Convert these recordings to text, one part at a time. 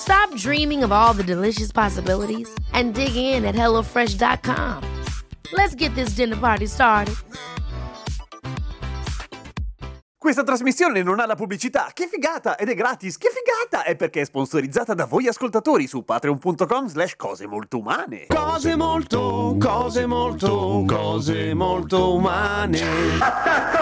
Stop dreaming of all the delicious possibilities and dig in at HelloFresh.com. Let's get this dinner party started. Questa trasmissione non ha la pubblicità, che figata! Ed è gratis, che figata! È perché è sponsorizzata da voi ascoltatori su patreon.com slash cose molto umane. Cose molto, cose molto, cose molto umane.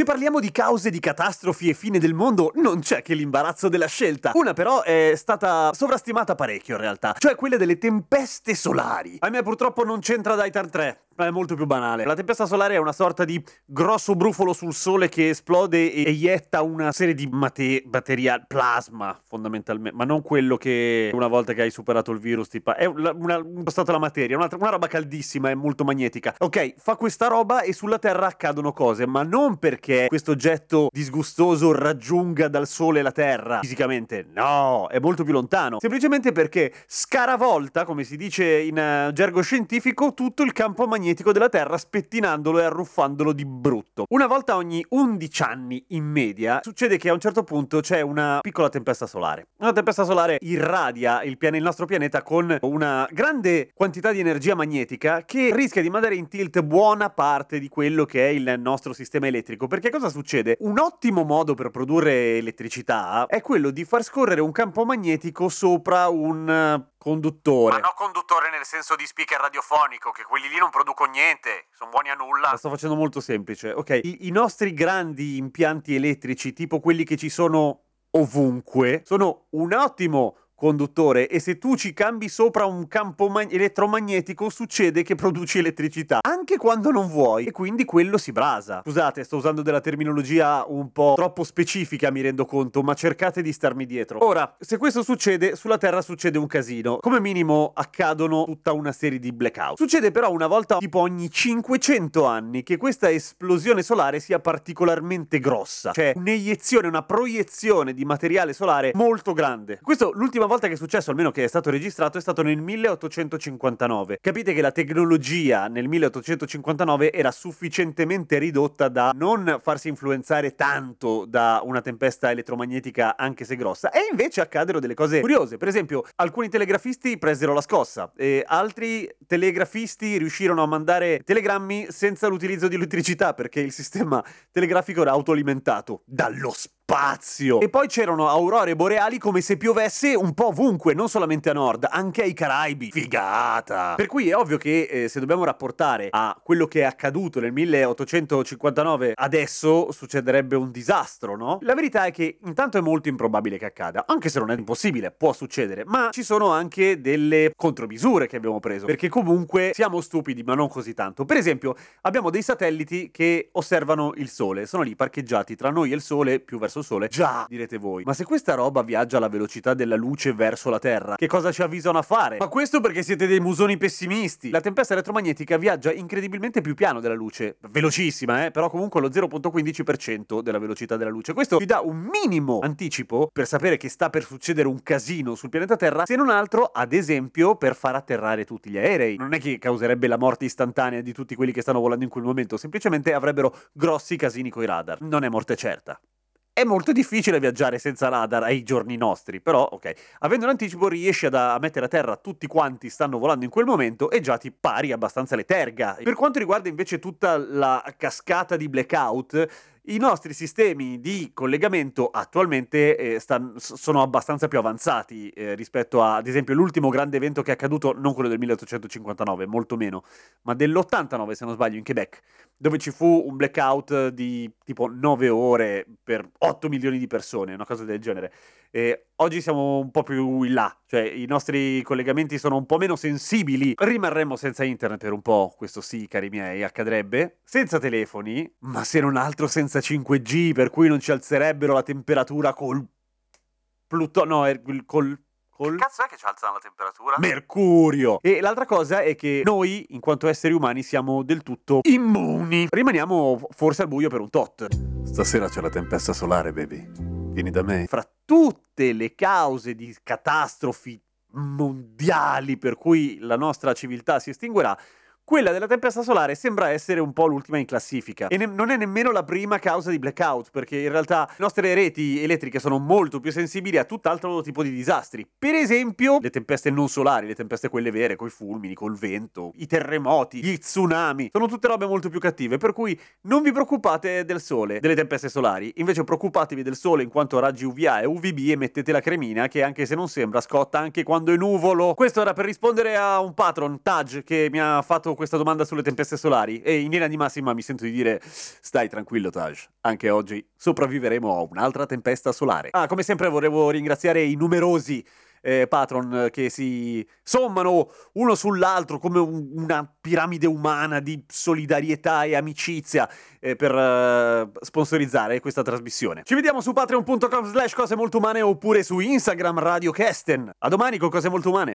Se parliamo di cause di catastrofi e fine del mondo, non c'è che l'imbarazzo della scelta. Una però è stata sovrastimata parecchio in realtà, cioè quelle delle tempeste solari. A me purtroppo non c'entra Daitar 3, è molto più banale. La tempesta solare è una sorta di grosso brufolo sul sole che esplode e eietta una serie di mate- materiali, plasma fondamentalmente, ma non quello che una volta che hai superato il virus ti pa- è una, una, la materia, una, una roba caldissima e molto magnetica. Ok, fa questa roba e sulla Terra accadono cose, ma non perché questo oggetto disgustoso raggiunga dal sole la Terra fisicamente, no, è molto più lontano. Semplicemente perché scaravolta, come si dice in uh, gergo scientifico, tutto il campo magnetico magnetico della Terra spettinandolo e arruffandolo di brutto. Una volta ogni 11 anni in media succede che a un certo punto c'è una piccola tempesta solare. Una tempesta solare irradia il, pian- il nostro pianeta con una grande quantità di energia magnetica che rischia di mandare in tilt buona parte di quello che è il nostro sistema elettrico. Perché cosa succede? Un ottimo modo per produrre elettricità è quello di far scorrere un campo magnetico sopra un conduttore. Ma no conduttore nel senso di speaker radiofonico, che quelli lì non producono niente, sono buoni a nulla. La sto facendo molto semplice. Ok, I, i nostri grandi impianti elettrici, tipo quelli che ci sono ovunque, sono un ottimo conduttore e se tu ci cambi sopra un campo ma- elettromagnetico succede che produci elettricità anche quando non vuoi e quindi quello si brasa. Scusate, sto usando della terminologia un po' troppo specifica, mi rendo conto, ma cercate di starmi dietro. Ora, se questo succede, sulla Terra succede un casino. Come minimo accadono tutta una serie di blackout. Succede però una volta tipo ogni 500 anni che questa esplosione solare sia particolarmente grossa, cioè un'eiezione, una proiezione di materiale solare molto grande. Questo l'ultima volta che è successo, almeno che è stato registrato, è stato nel 1859. Capite che la tecnologia nel 1859 era sufficientemente ridotta da non farsi influenzare tanto da una tempesta elettromagnetica, anche se grossa, e invece accaddero delle cose curiose. Per esempio, alcuni telegrafisti presero la scossa e altri telegrafisti riuscirono a mandare telegrammi senza l'utilizzo di elettricità perché il sistema telegrafico era autoalimentato dallo spazio spazio. E poi c'erano aurore boreali come se piovesse un po' ovunque, non solamente a nord, anche ai Caraibi. Figata! Per cui è ovvio che eh, se dobbiamo rapportare a quello che è accaduto nel 1859, adesso succederebbe un disastro, no? La verità è che intanto è molto improbabile che accada, anche se non è impossibile, può succedere, ma ci sono anche delle contromisure che abbiamo preso, perché comunque siamo stupidi, ma non così tanto. Per esempio, abbiamo dei satelliti che osservano il Sole, sono lì parcheggiati tra noi e il Sole più verso il Sole? Già, direte voi. Ma se questa roba viaggia alla velocità della luce verso la Terra, che cosa ci avvisano a fare? Ma questo perché siete dei musoni pessimisti. La tempesta elettromagnetica viaggia incredibilmente più piano della luce. Velocissima, eh? Però comunque lo 0.15% della velocità della luce. Questo ci dà un minimo anticipo per sapere che sta per succedere un casino sul pianeta Terra, se non altro, ad esempio, per far atterrare tutti gli aerei. Non è che causerebbe la morte istantanea di tutti quelli che stanno volando in quel momento, semplicemente avrebbero grossi casini coi radar. Non è morte certa. È molto difficile viaggiare senza radar ai giorni nostri, però ok, avendo un anticipo riesci ad, a mettere a terra tutti quanti stanno volando in quel momento e già ti pari abbastanza le terga. Per quanto riguarda invece tutta la cascata di blackout, i nostri sistemi di collegamento attualmente eh, stan- sono abbastanza più avanzati eh, rispetto a, ad esempio, l'ultimo grande evento che è accaduto, non quello del 1859, molto meno, ma dell'89 se non sbaglio in Quebec, dove ci fu un blackout di tipo 9 ore per 8 milioni di persone, una cosa del genere. E oggi siamo un po' più in là, cioè i nostri collegamenti sono un po' meno sensibili. Rimarremmo senza internet per un po', questo sì, cari miei, accadrebbe. Senza telefoni, ma se non altro senza 5G, per cui non ci alzerebbero la temperatura col Pluto, no, er- col Che cazzo è che ci alzano la temperatura? Mercurio. E l'altra cosa è che noi, in quanto esseri umani, siamo del tutto immuni. Rimaniamo forse al buio per un tot. Stasera c'è la tempesta solare, baby. Vieni da me. Fra tutte le cause di catastrofi mondiali per cui la nostra civiltà si estinguerà, quella della tempesta solare sembra essere un po' l'ultima in classifica e ne- non è nemmeno la prima causa di blackout perché in realtà le nostre reti elettriche sono molto più sensibili a tutt'altro tipo di disastri. Per esempio le tempeste non solari, le tempeste quelle vere, coi fulmini, col vento, i terremoti, gli tsunami, sono tutte robe molto più cattive per cui non vi preoccupate del sole, delle tempeste solari, invece preoccupatevi del sole in quanto raggi UVA e UVB e mettete la cremina che anche se non sembra scotta anche quando è nuvolo. Questo era per rispondere a un patron, Taj, che mi ha fatto questa domanda sulle tempeste solari e in linea di massima mi sento di dire stai tranquillo Taj, anche oggi sopravviveremo a un'altra tempesta solare. Ah, come sempre volevo ringraziare i numerosi eh, patron che si sommano uno sull'altro come un- una piramide umana di solidarietà e amicizia eh, per eh, sponsorizzare questa trasmissione. Ci vediamo su patreon.com slash cose molto umane oppure su Instagram Radio Kesten. A domani con cose molto umane.